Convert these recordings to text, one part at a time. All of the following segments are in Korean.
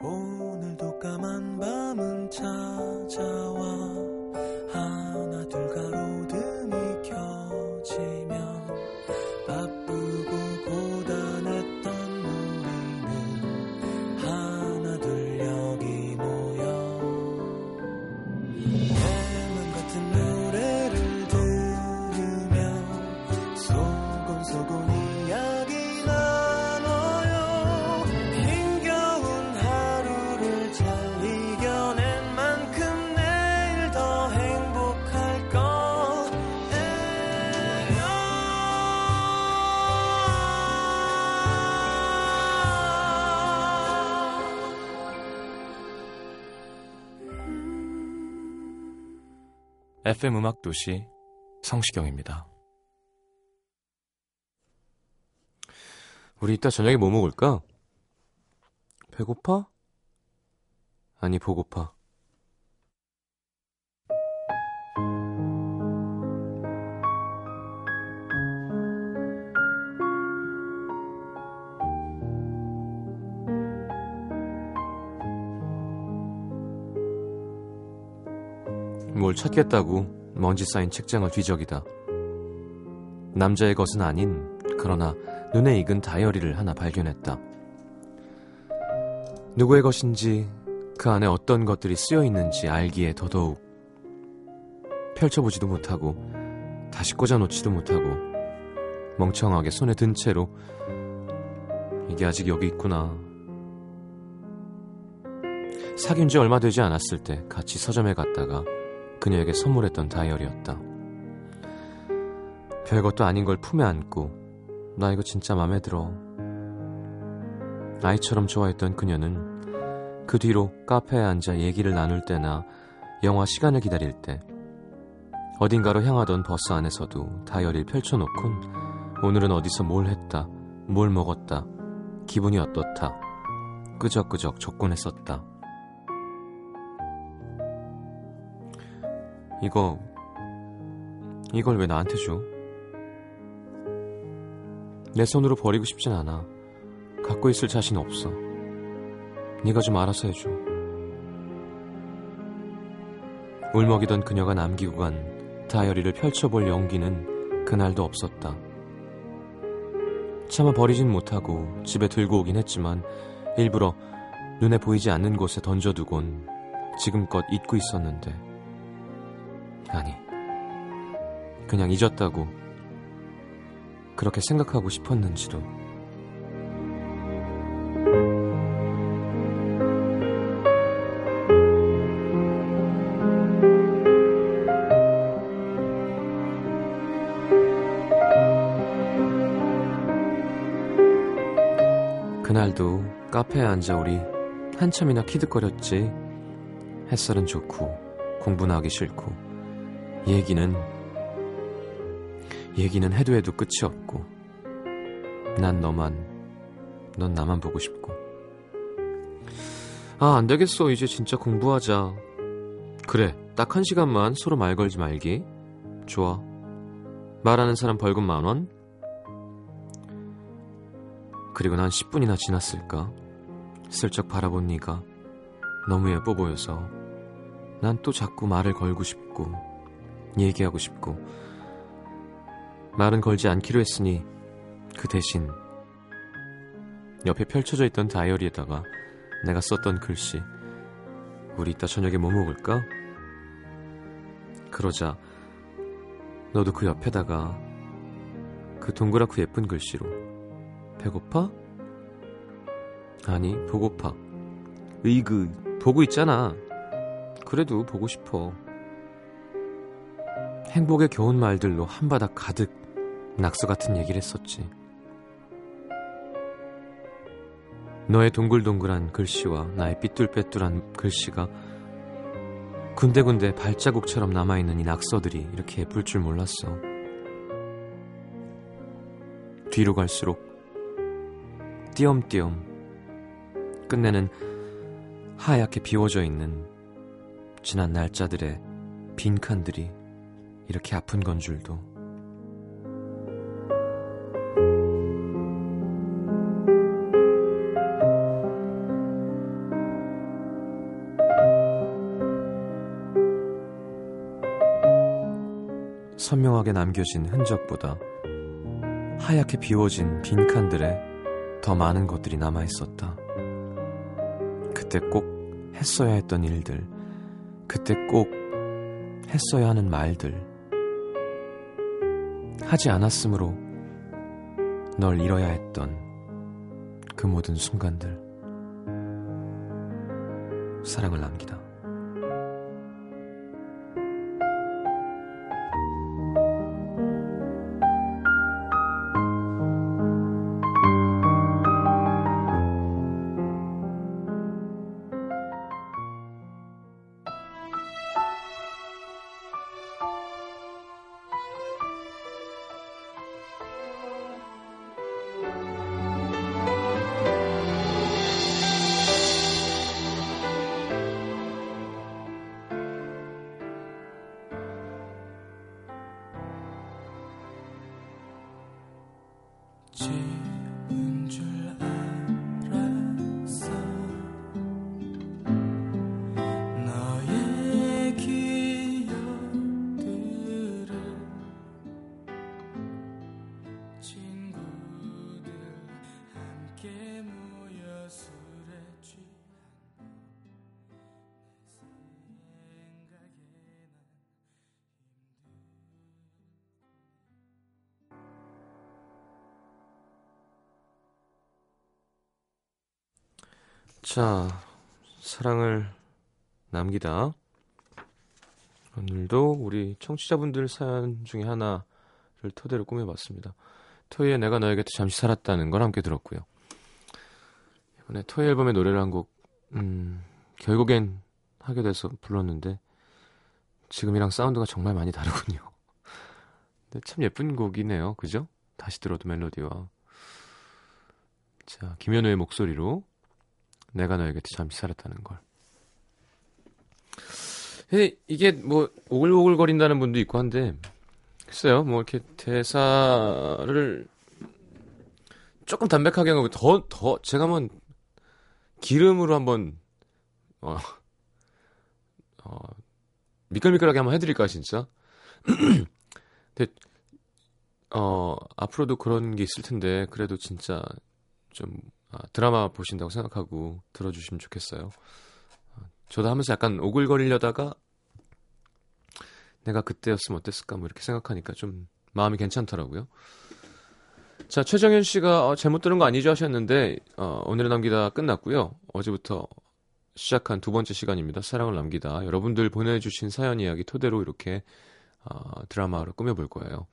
오늘도 까만 밤은 찾아와 FM 음악 도시 성시경입니다. 우리 이따 저녁에 뭐 먹을까? 배고파? 아니 보고파. 뭘 찾겠다고 먼지 쌓인 책장을 뒤적이다. 남자의 것은 아닌 그러나 눈에 익은 다이어리를 하나 발견했다. 누구의 것인지 그 안에 어떤 것들이 쓰여 있는지 알기에 더더욱 펼쳐보지도 못하고 다시 꽂아놓지도 못하고 멍청하게 손에 든 채로 이게 아직 여기 있구나. 사귄 지 얼마 되지 않았을 때 같이 서점에 갔다가 그녀에게 선물했던 다이어리였다. 별것도 아닌 걸 품에 안고 나 이거 진짜 맘에 들어. 아이처럼 좋아했던 그녀는 그 뒤로 카페에 앉아 얘기를 나눌 때나 영화 시간을 기다릴 때 어딘가로 향하던 버스 안에서도 다이어리를 펼쳐놓곤 오늘은 어디서 뭘 했다, 뭘 먹었다, 기분이 어떻다, 끄적끄적 적곤했었다. 이거 이걸 왜 나한테 줘? 내 손으로 버리고 싶진 않아. 갖고 있을 자신 없어. 네가 좀 알아서 해줘. 울먹이던 그녀가 남기고 간 다이어리를 펼쳐볼 용기는 그날도 없었다. 차마 버리진 못하고 집에 들고 오긴 했지만 일부러 눈에 보이지 않는 곳에 던져두곤 지금껏 잊고 있었는데 아니 그냥 잊었다고 그렇게 생각하고 싶었는지도. 그날도 카페에 앉아 우리 한참이나 키득거렸지. 햇살은 좋고 공부는 하기 싫고 얘기는 얘기는 해도 해도 끝이 없고 난 너만 넌 나만 보고 싶고. 아 안되겠어. 이제 진짜 공부하자. 그래 딱 한 시간만 서로 말 걸지 말기. 좋아. 말하는 사람 벌금 만원? 그리고 난 10분이나 지났을까? 슬쩍 바라본 네가 너무 예뻐 보여서. 난 또 자꾸 말을 걸고 싶고 얘기하고 싶고 말은 걸지 않기로 했으니 그 대신 옆에 펼쳐져 있던 다이어리에다가 내가 썼던 글씨 우리 이따 저녁에 뭐 먹을까? 그러자 너도 그 옆에다가 그 동그랗고 예쁜 글씨로 배고파? 아니 보고파 으이그 보고 있잖아 그래도 보고 싶어 행복의 겨운 말들로 한바닥 가득 낙서 같은 얘기를 했었지. 너의 동글동글한 글씨와 나의 삐뚤빼뚤한 글씨가 군데군데 발자국처럼 남아있는 이 낙서들이 이렇게 예쁠 줄 몰랐어. 뒤로 갈수록 띄엄띄엄 끝내는 하얗게 비워져 있는 지난 날짜들의 빈칸들이 이렇게 아픈 건 줄도. 선명하게 남겨진 흔적보다 하얗게 비워진 빈칸들에 더 많은 것들이 남아 있었다. 그때 꼭 했어야 했던 일들, 그때 꼭 했어야 하는 말들, 하지 않았으므로 널 잃어야 했던 그 모든 순간들, 사랑을 남기다. 자, 사랑을 남기다. 오늘도 우리 청취자분들 사연 중에 하나를 토대로 꾸며봤습니다. 토이의 내가 너에게 잠시 살았다는 걸 함께 들었고요. 이번에 토이 앨범의 노래를 한 곡, 음, 결국엔 하게 돼서 불렀는데, 지금이랑 사운드가 정말 많이 다르군요. 근데 참 예쁜 곡이네요. 그죠? 다시 들어도 멜로디와. 자, 김현우의 목소리로 내가 곁에 잠시 살았다는 걸. 근데 이게 뭐 오글오글 거린다는 분도 있고 한데 글쎄요, 뭐 이렇게 대사를 조금 담백하게 하고 더 더 제가 한번 기름으로 한번 어, 어 미끌미끌하게 한번 해드릴까요, 진짜? 근데 어 앞으로도 그런 게 있을 텐데 그래도 진짜 좀 아, 드라마 보신다고 생각하고 들어주시면 좋겠어요. 아, 저도 하면서 약간 오글거리려다가 내가 그때였으면 어땠을까 뭐 이렇게 생각하니까 좀 마음이 괜찮더라고요. 자 최정현 씨가 어, 잘못 들은 거 아니죠 하셨는데 어, 오늘의 남기다 끝났고요. 어제부터 시작한 두 번째 시간입니다. 사랑을 남기다. 여러분들 보내주신 사연 이야기 토대로 이렇게 어, 드라마를 꾸며볼 거예요.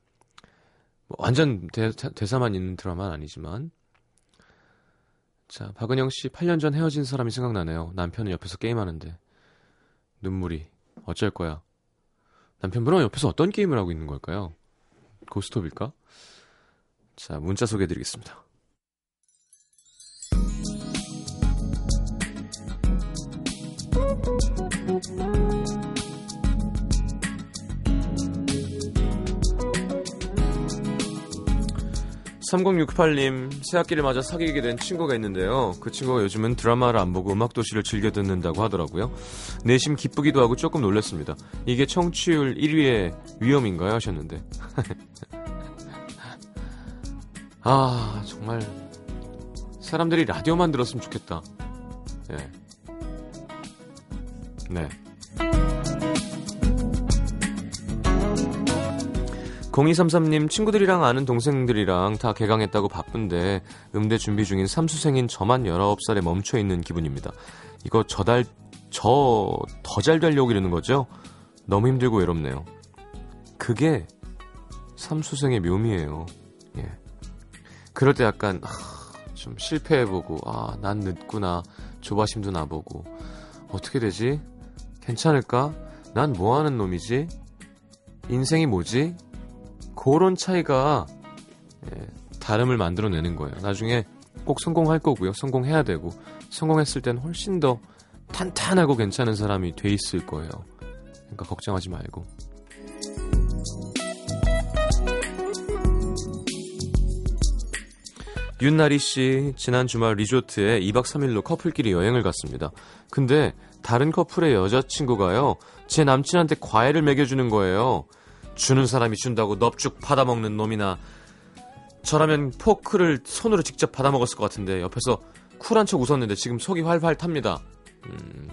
뭐 완전 대, 대사만 있는 드라마는 아니지만 자, 박은영 씨 8년 전 헤어진 사람이 생각나네요. 남편은 옆에서 게임하는데. 눈물이. 어쩔 거야. 남편분은 옆에서 어떤 게임을 하고 있는 걸까요? 고스톱일까? 자, 문자 소개해 드리겠습니다. 3068님, 새학기를 맞아 사귀게 된 친구가 있는데요. 그 친구가 요즘은 드라마를 안 보고 음악도시를 즐겨 듣는다고 하더라고요. 내심 기쁘기도 하고 조금 놀랐습니다. 이게 청취율 1위의 위험인가요? 하셨는데. 아, 정말. 사람들이 라디오만 들었으면 좋겠다. 네. 네. 0233님 친구들이랑 아는 동생들이랑 다 개강했다고 바쁜데 음대 준비 중인 삼수생인 저만 19살에 멈춰 있는 기분입니다. 이거 저달 저 더 잘 되려고 이러는 거죠? 너무 힘들고 외롭네요. 그게 삼수생의 묘미예요. 예. 그럴 때 약간 아, 좀 실패해보고 아 난 늦구나 조바심도 나보고 어떻게 되지? 괜찮을까? 난 뭐하는 놈이지? 인생이 뭐지? 그런 차이가 예, 다름을 만들어내는 거예요. 나중에 꼭 성공할 거고요. 성공해야 되고 성공했을 땐 훨씬 더 탄탄하고 괜찮은 사람이 돼 있을 거예요. 그러니까 걱정하지 말고. 윤나리 씨 지난 주말 리조트에 2박 3일로 커플끼리 여행을 갔습니다. 근데 다른 커플의 여자친구가요. 제 남친한테 과일을 먹여주는 거예요. 주는 사람이 준다고 넙죽 받아먹는 놈이나 저라면 포크를 손으로 직접 받아먹었을 것 같은데 옆에서 쿨한 척 웃었는데 지금 속이 활활 탑니다. 음,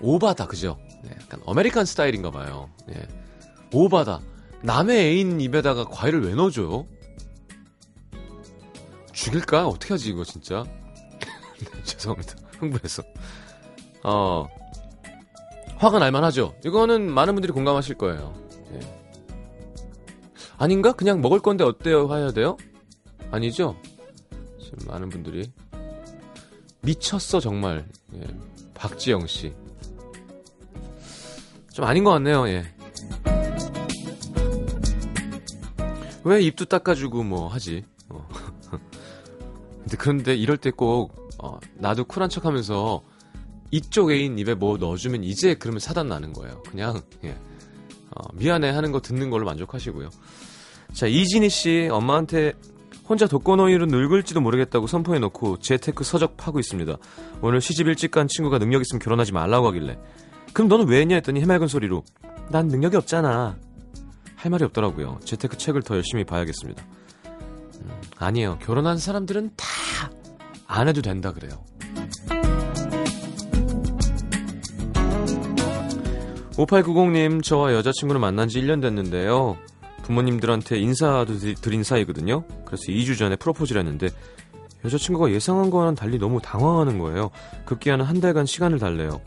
오바다 그죠? 네, 약간 American 스타일인가 봐요. 네, 오바다. 남의 애인 입에다가 과일을 왜 넣어줘요? 죽일까? 어떻게 하지 이거 진짜? 네, 죄송합니다. 흥분해서. 어 화가 날만하죠. 이거는 많은 분들이 공감하실 거예요. 예. 아닌가? 그냥 먹을 건데 어때요? 해야 돼요? 아니죠? 지금 많은 분들이 미쳤어 정말. 예. 박지영 씨. 좀 아닌 것 같네요. 예. 왜 입도 닦아주고 뭐 하지? 어. 근데 그런데 이럴 때꼭 어, 나도 쿨한 척하면서 이쪽 애인 입에 뭐 넣어주면 이제 그러면 사단 나는 거예요. 그냥 예. 어, 미안해 하는 거 듣는 걸로 만족하시고요. 자 이진희 씨 엄마한테 혼자 독거노인으로 늙을지도 모르겠다고 선포해놓고 재테크 서적 파고 있습니다. 오늘 시집 일찍 간 친구가 능력 있으면 결혼하지 말라고 하길래 그럼 너는 왜 했냐 했더니 해맑은 소리로 난 능력이 없잖아. 할 말이 없더라고요. 재테크 책을 더 열심히 봐야겠습니다. 음, 아니에요. 결혼한 사람들은 다 안 해도 된다 그래요. 5890님, 저와 여자친구를 만난 지 1년 됐는데요. 부모님들한테 인사도 드린 사이거든요. 그래서 2주 전에 프로포즈를 했는데 여자친구가 예상한 거와는 달리 너무 당황하는 거예요. 급기야는 한 달간 시간을 달래요.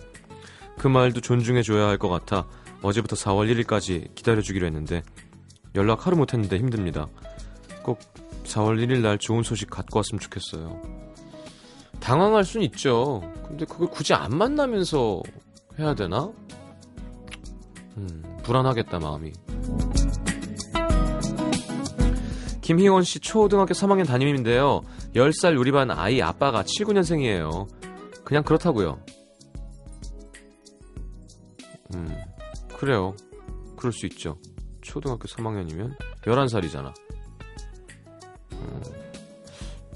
그 말도 존중해줘야 할 것 같아 어제부터 4월 1일까지 기다려주기로 했는데 연락 하루 못했는데 힘듭니다. 꼭 4월 1일 날 좋은 소식 갖고 왔으면 좋겠어요. 당황할 순 있죠. 근데 그걸 굳이 안 만나면서 해야 되나? 음, 불안하겠다 마음이. 김희원 씨 초등학교 3학년 담임인데요. 10살 우리 반 아이 아빠가 79년생이에요. 그냥 그렇다고요. 음, 그래요. 그럴 수 있죠. 초등학교 3학년이면 11살이잖아. 음,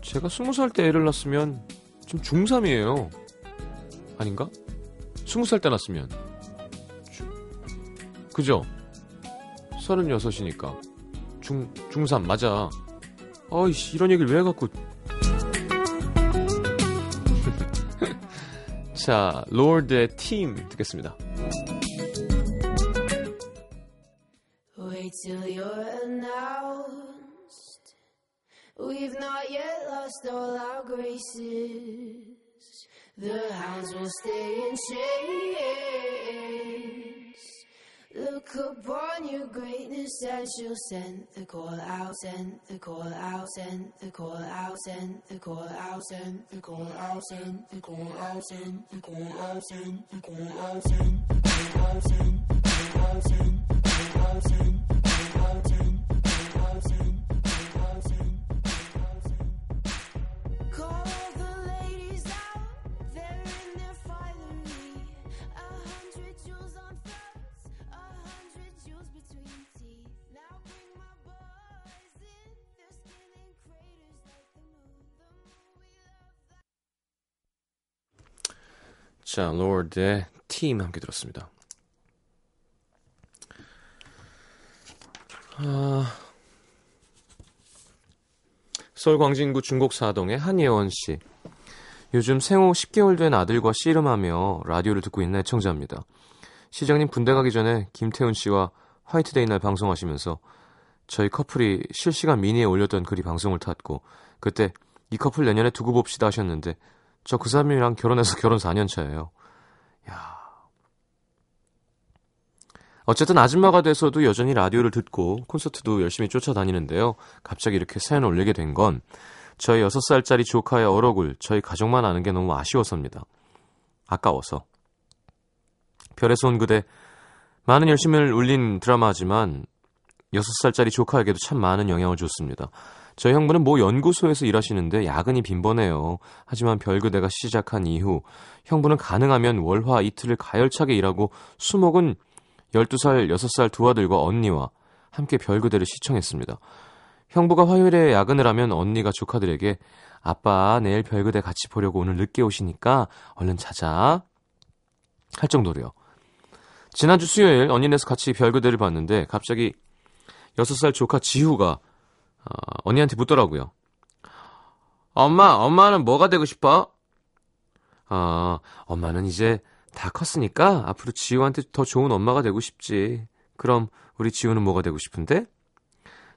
제가 20살 때 애를 낳았으면 지금 중3이에요. 아닌가? 20살 때 낳았으면. 그죠? 36이니까. 중, 중3, 맞아. 어이씨, 이런 얘기를 왜 해갖고. 자, 롤드의 팀 듣겠습니다. Wait till you're announced. We've not yet lost all our graces. The hounds will stay in chains. Look upon your greatness and she'll send the call out, send the call out, send the call out, send the call out, send the call out, send the call out, send the call out, send the call out, send the call out, send the call out, send the call out, send Call 자, 롤드의 팀 함께 들었습니다. 아, 서울 광진구 중곡사동의 한예원 씨. 요즘 생후 10개월 된 아들과 씨름하며 라디오를 듣고 있는 애청자입니다. 시장님 군대 가기 전에 김태훈 씨와 화이트데이 날 방송하시면서 저희 커플이 실시간 미니에 올렸던 글이 방송을 탔고 그때 이 커플 내년에 두고 봅시다 하셨는데 저 그 사람이랑 결혼해서 결혼 4년 차예요. 야. 어쨌든 아줌마가 돼서도 여전히 라디오를 듣고 콘서트도 열심히 쫓아다니는데요. 갑자기 이렇게 사연을 올리게 된 건 저희 6살짜리 조카의 어록을 저희 가족만 아는 게 너무 아쉬워서입니다. 아까워서. 별에서 온 그대 많은 열심을 울린 드라마지만 6살짜리 조카에게도 참 많은 영향을 줬습니다. 저희 형부는 모 연구소에서 일하시는데 야근이 빈번해요. 하지만 별그대가 시작한 이후 형부는 가능하면 월화 이틀을 가열차게 일하고 수목은 12살, 6살 두 아들과 언니와 함께 별그대를 시청했습니다. 형부가 화요일에 야근을 하면 언니가 조카들에게 아빠 내일 별그대 같이 보려고 오늘 늦게 오시니까 얼른 자자 할 정도로요. 지난주 수요일 언니네서 같이 별그대를 봤는데 갑자기 6살 조카 지후가 어, 언니한테 묻더라고요. 엄마, 엄마는 뭐가 되고 싶어? 아, 엄마는 이제 다 컸으니까 앞으로 지우한테 더 좋은 엄마가 되고 싶지. 그럼 우리 지우는 뭐가 되고 싶은데?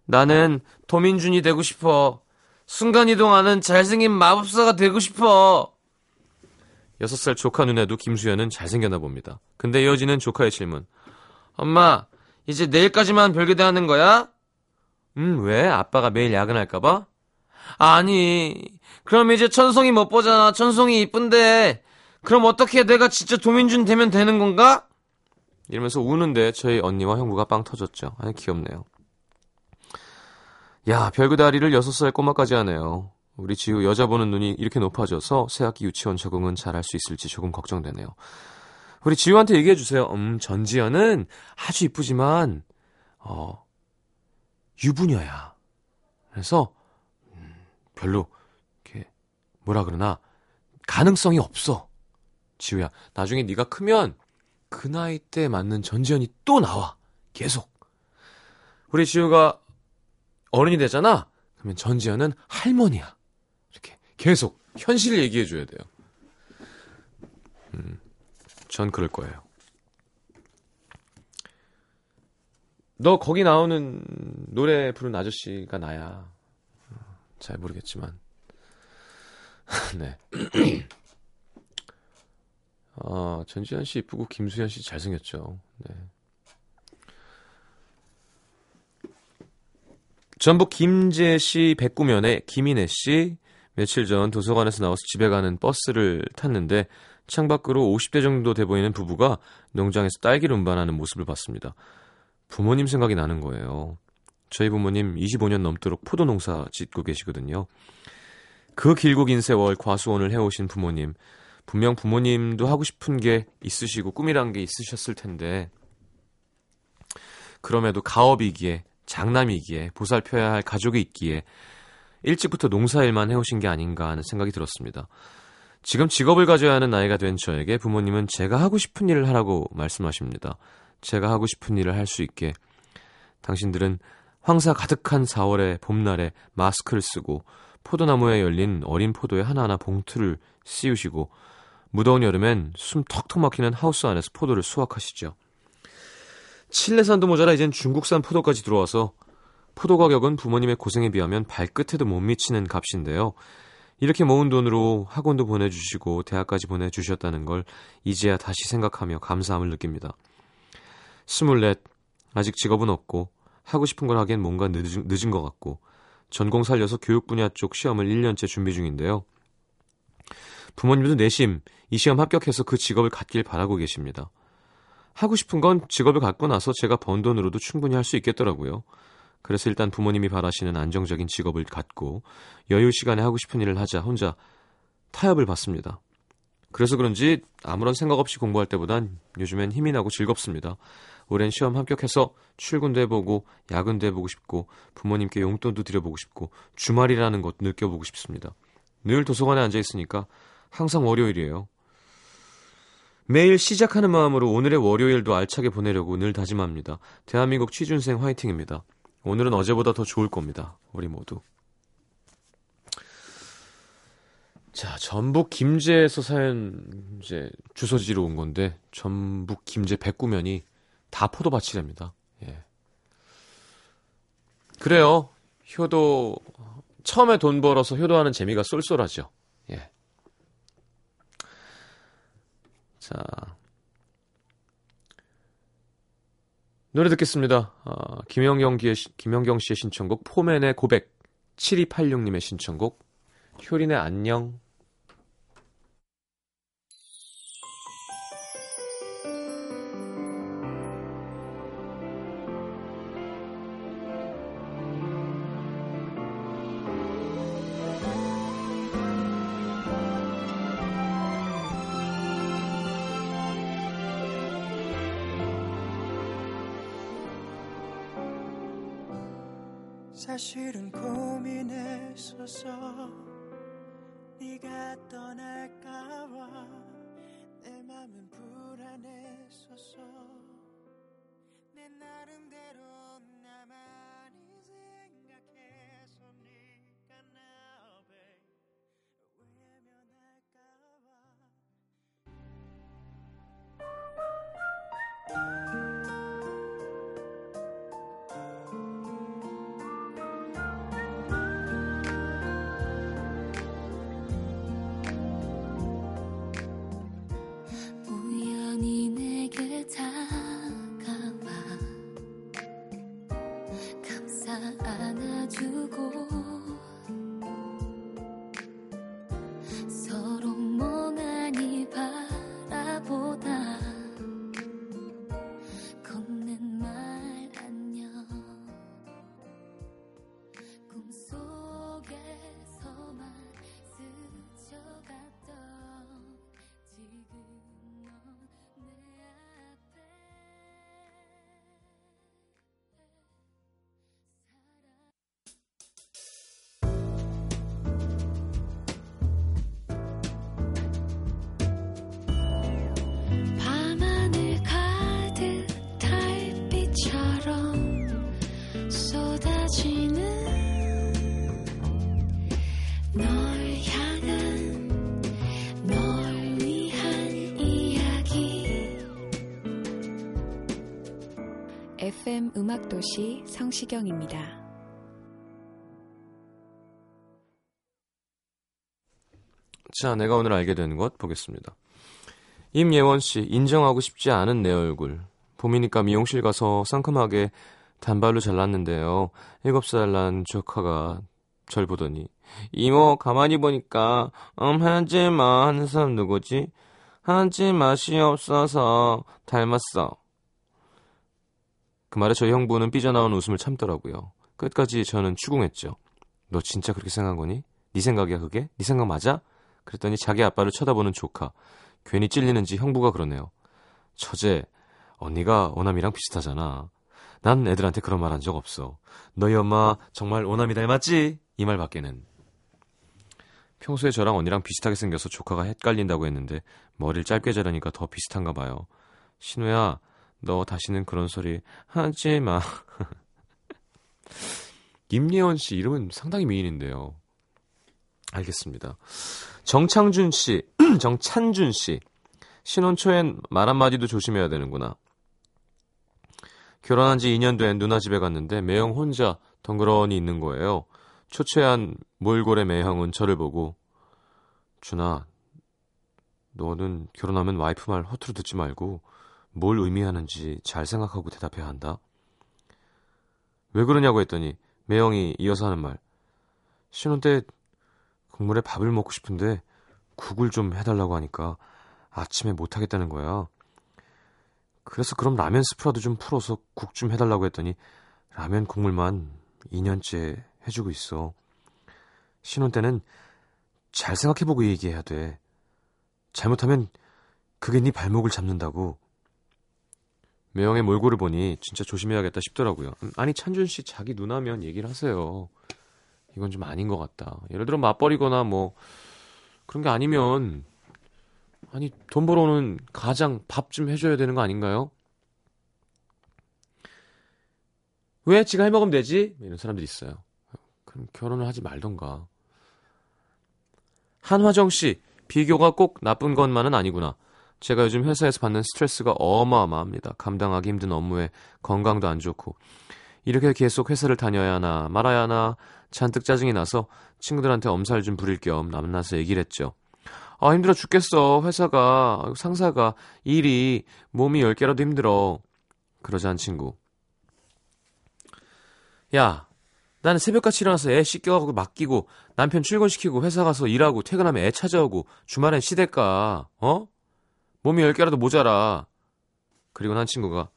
나는 도민준이 되고 싶어. 순간이동하는 잘생긴 마법사가 되고 싶어. 6살 조카 눈에도 김수현은 잘생겼나 봅니다. 근데 이어지는 조카의 질문. 엄마, 이제 내일까지만 별개대 하는 거야? 음, 왜? 아빠가 매일 야근할까봐? 아니, 그럼 이제 천송이 못 보잖아. 천송이 이쁜데. 그럼 어떻게 내가 진짜 도민준 되면 되는 건가? 이러면서 우는데 저희 언니와 형부가 빵 터졌죠. 아니, 귀엽네요. 야, 별그 다리를 6살 꼬마까지 하네요. 우리 지우 여자 보는 눈이 이렇게 높아져서 새학기 유치원 적응은 잘할 수 있을지 조금 걱정되네요. 우리 지우한테 얘기해 주세요. 음, 전지현은 아주 이쁘지만 어 유부녀야. 그래서 음, 별로 이렇게 뭐라 그러나 가능성이 없어. 지우야, 나중에 네가 크면 그 나이 때 맞는 전지현이 또 나와. 계속. 우리 지우가 어른이 되잖아. 그러면 전지현은 할머니야. 이렇게 계속 현실 얘기해 줘야 돼요. 음, 전 그럴 거예요. 너 거기 나오는 노래 부른 아저씨가 나야. 잘 모르겠지만. 네. 아, 전지현 씨 이쁘고 김수현 씨 잘생겼죠. 네. 전북 김제시 백구면에 김인혜 씨 며칠 전 도서관에서 나와서 집에 가는 버스를 탔는데 창밖으로 50대 정도 돼 보이는 부부가 농장에서 딸기를 운반하는 모습을 봤습니다. 부모님 생각이 나는 거예요. 저희 부모님 25년 넘도록 포도 농사 짓고 계시거든요. 그 길고 긴 세월 과수원을 해오신 부모님. 분명 부모님도 하고 싶은 게 있으시고 꿈이란 게 있으셨을 텐데 그럼에도 가업이기에 장남이기에 보살펴야 할 가족이 있기에 일찍부터 농사일만 해오신 게 아닌가 하는 생각이 들었습니다. 지금 직업을 가져야 하는 나이가 된 저에게 부모님은 제가 하고 싶은 일을 하라고 말씀하십니다. 제가 하고 싶은 일을 할 수 있게 당신들은 황사 가득한 4월의 봄날에 마스크를 쓰고 포도나무에 열린 어린 포도에 하나하나 봉투를 씌우시고 무더운 여름엔 숨 턱턱 막히는 하우스 안에서 포도를 수확하시죠. 칠레산도 모자라 이젠 중국산 포도까지 들어와서 포도 가격은 부모님의 고생에 비하면 발끝에도 못 미치는 값인데요. 이렇게 모은 돈으로 학원도 보내주시고 대학까지 보내주셨다는 걸 이제야 다시 생각하며 감사함을 느낍니다. 스물넷, 아직 직업은 없고 하고 싶은 걸 하기엔 뭔가 늦은, 늦은 것 같고 전공 살려서 교육 분야 쪽 시험을 1년째 준비 중인데요. 부모님도 내심 이 시험 합격해서 그 직업을 갖길 바라고 계십니다. 하고 싶은 건 직업을 갖고 나서 제가 번 돈으로도 충분히 할 수 있겠더라고요. 그래서 일단 부모님이 바라시는 안정적인 직업을 갖고 여유 시간에 하고 싶은 일을 하자 혼자 타협을 받습니다. 그래서 그런지 아무런 생각 없이 공부할 때보단 요즘엔 힘이 나고 즐겁습니다. 올해는 시험 합격해서 출근도 해보고 야근도 해보고 싶고 부모님께 용돈도 드려보고 싶고 주말이라는 것 느껴보고 싶습니다. 늘 도서관에 앉아 있으니까 항상 월요일이에요. 매일 시작하는 마음으로 오늘의 월요일도 알차게 보내려고 늘 다짐합니다. 대한민국 취준생 화이팅입니다. 오늘은 어제보다 더 좋을 겁니다. 우리 모두. 자, 전북 김제에서 사연 이제 주소지로 온 건데 전북 김제 백구면이 다 포도밭이랍니다. 예. 그래요. 효도 처음에 돈 벌어서 효도하는 재미가 쏠쏠하죠. 예. 자. 노래 듣겠습니다. 어, 김영경, 씨의, 김영경 씨의 신청곡 포맨의 고백 7286님의 신청곡 효린의 안녕 사실은 고민했었어. 네가 떠날까봐 내 맘은 불안했었어. 내 나름대로 FM 음악도시 성시경입니다. 자, 내가 오늘 알게 된 것 보겠습니다. 임예원 씨, 인정하고 싶지 않은 내 얼굴. 봄이니까 미용실 가서 상큼하게 단발로 잘랐는데요. 7살 난 조카가 절 보더니 이모 가만히 보니까 음 하지 마 하는 사람 누구지? 하지 맛이 없어서 닮았어. 그 말에 저희 형부는 삐져나온 웃음을 참더라고요. 끝까지 저는 추궁했죠. 너 진짜 그렇게 생각한 거니? 네 생각이야 그게? 네 생각 맞아? 그랬더니 자기 아빠를 쳐다보는 조카. 괜히 찔리는지 형부가 그러네요. 처제, 언니가 오남이랑 비슷하잖아. 난 애들한테 그런 말 한 적 없어. 너희 엄마 정말 오남이 닮았지? 이 말밖에는. 평소에 저랑 언니랑 비슷하게 생겨서 조카가 헷갈린다고 했는데 머리를 짧게 자르니까 더 비슷한가 봐요. 신우야, 너 다시는 그런 소리 하지 마. 임예원 씨 이름은 상당히 미인인데요. 알겠습니다. 정창준 씨, 정찬준 씨. 신혼 초엔 말 한마디도 조심해야 되는구나. 결혼한 지 2년 된 누나 집에 갔는데 매형 혼자 덩그러니 있는 거예요. 초췌한 몰골의 매형은 저를 보고 준아, 너는 결혼하면 와이프 말 허투루 듣지 말고 뭘 의미하는지 잘 생각하고 대답해야 한다. 왜 그러냐고 했더니 매형이 이어서 하는 말. 신혼 때 국물에 밥을 먹고 싶은데 국을 좀 해달라고 하니까 아침에 못 하겠다는 거야. 그래서 그럼 라면 스프라도 좀 풀어서 국 좀 해달라고 했더니 라면 국물만 2년째 해주고 있어. 신혼 때는 잘 생각해보고 얘기해야 돼. 잘못하면 그게 네 발목을 잡는다고. 매형의 몰골을 보니 진짜 조심해야겠다 싶더라고요. 음, 아니 찬준 씨 자기 누나면 얘기를 하세요. 이건 좀 아닌 것 같다. 예를 들어 맞벌이거나 뭐 그런 게 아니면 아니 돈 벌어오는 가장 밥 좀 해줘야 되는 거 아닌가요? 왜 지가 해먹으면 되지? 이런 사람들이 있어요. 그럼 결혼을 하지 말던가. 한화정 씨 비교가 꼭 나쁜 것만은 아니구나. 제가 요즘 회사에서 받는 스트레스가 어마어마합니다. 감당하기 힘든 업무에 건강도 안 좋고. 이렇게 계속 회사를 다녀야 하나 말아야 하나 잔뜩 짜증이 나서 친구들한테 엄살 좀 부릴 겸 만나서 얘기를 했죠. 아 힘들어 죽겠어. 회사가 상사가 일이 몸이 열 개라도 힘들어. 그러자 한 친구. 야 나는 새벽같이 일어나서 애 씻겨가고 맡기고 남편 출근시키고 회사 가서 일하고 퇴근하면 애 찾아오고 주말엔 시댁 가. 어 몸이 열 개라도 모자라 그리고 한 친구가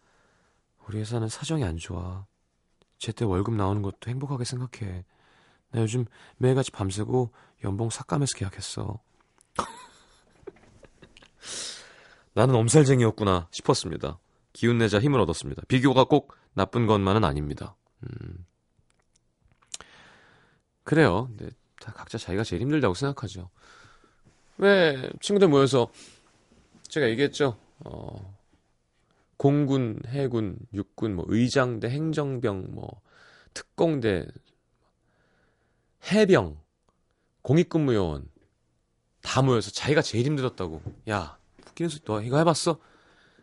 우리 회사는 사정이 안 좋아 제때 월급 나오는 것도 행복하게 생각해 나 요즘 매일같이 밤새고 연봉 삭감해서 계약했어 나는 엄살쟁이였구나 싶었습니다. 기운 내자 힘을 얻었습니다. 비교가 꼭 나쁜 것만은 아닙니다. 음. 그래요. 네, 다 각자 자기가 제일 힘들다고 생각하죠. 왜 친구들 모여서 제가 얘기했죠. 어, 공군, 해군, 육군, 뭐 의장대, 행정병, 뭐 특공대, 해병, 공익근무요원 다 모여서 자기가 제일 힘들었다고. 야, 북기에서 너 이거 해봤어?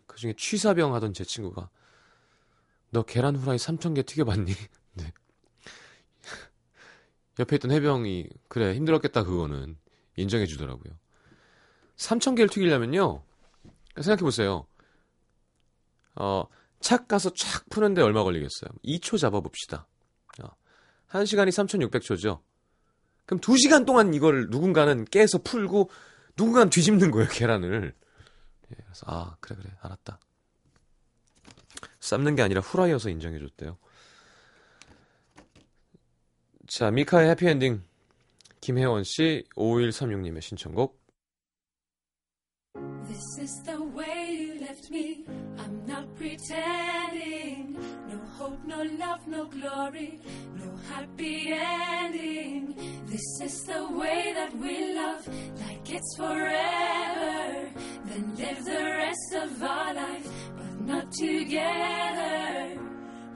그 중에 취사병 하던 제 친구가 너 계란 후라이 3,000개 튀겨봤니? 네. 옆에 있던 해병이 그래 힘들었겠다 그거는 인정해 주더라고요. 3,000개를 튀기려면요. 생각해 보세요. 어, 착 가서 촥 푸는데 얼마 걸리겠어요? 2초 잡아봅시다. 어, 1시간이 3,600초죠. 그럼 2시간 동안 이걸 누군가는 깨서 풀고 누군가는 뒤집는 거예요, 계란을. 예, 그래서 아, 그래 그래. 알았다. 삶는 게 아니라 후라이어서 인정해 줬대요. 자, 미카의 해피엔딩 김혜원 씨 5136님의 신청곡 This is the way you left me. I'm not pretending. No hope, no love, no glory, no happy ending. This is the way that we love, like it's forever. Then live the rest of our life, but not together.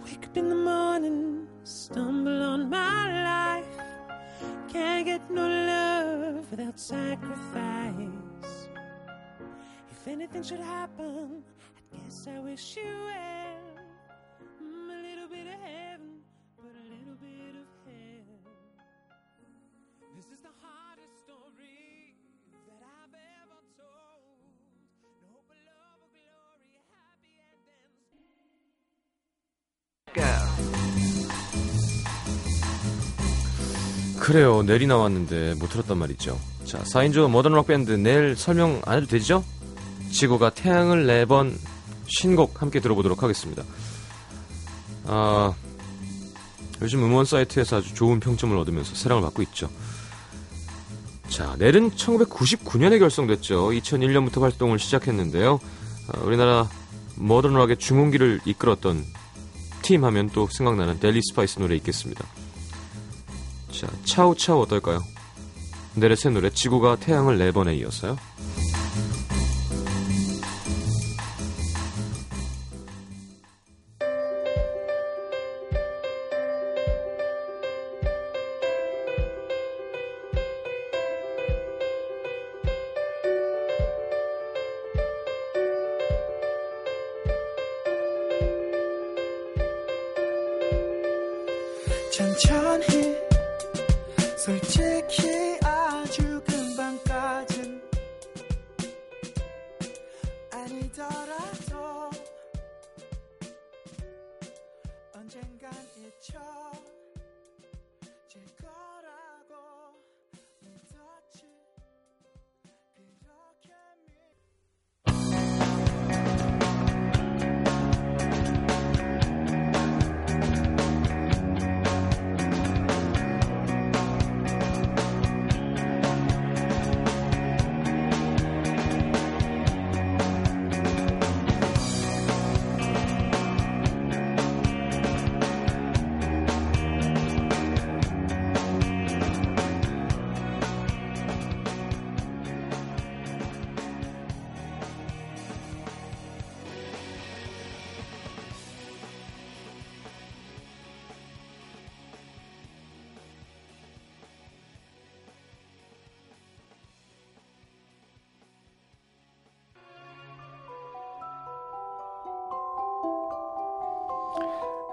Wake up in the morning, stumble on my life. Can't get no love without sacrifice. If anything should happen, I guess I wish you well. Mm, a little bit of heaven, but a little bit of hell. This is the hardest story that I've ever told. No hope of love or glory, happy endings. 그래요. 넬이 나왔는데 못 들었단 말이죠. 자, 4인조 모던 록 밴드 넬 설명 안 해도 되죠? 지구가 태양을 네 번 신곡 함께 들어보도록 하겠습니다. 아, 요즘 음원 사이트에서 아주 좋은 평점을 얻으면서 사랑을 받고 있죠. 자, 넬은 1999년에 결성됐죠. 2001년부터 활동을 시작했는데요. 아, 우리나라 모던 락의 중흥기를 이끌었던 팀 하면 또 생각나는 델리 스파이스 노래 있겠습니다. 자, 차우차우 어떨까요? 넬의 새 노래 지구가 태양을 네 번에 이어서요.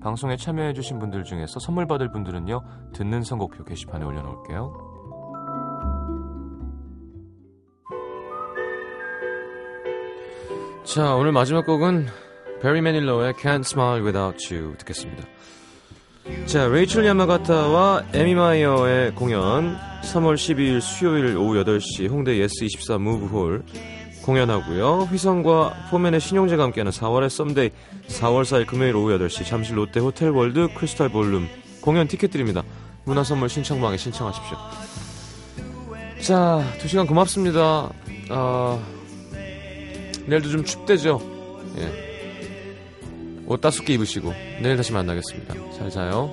방송에 참여해주신 분들 중에서 선물 받을 분들은요, 듣는 선곡표 게시판에 올려놓을게요. 자, 오늘 마지막 곡은 베리 매닐러의 Can't Smile Without You 듣겠습니다. 자, 레이첼 야마가타와 에미 마이어의 공연 3월 12일 수요일 오후 8시 홍대 예스24 무브홀 공연하고요. 휘성과 포맨의 신용재가 함께하는 4월의 썸데이 4월 4일 금요일 오후 8시 잠실 롯데 호텔 월드 크리스탈 볼룸 공연 티켓 드립니다. 문화 선물 신청방에 신청하십시오. 자, 두 시간 고맙습니다. 아, 내일도 좀 춥대죠. 예. 옷 따숩게 입으시고 내일 다시 만나겠습니다. 잘 자요.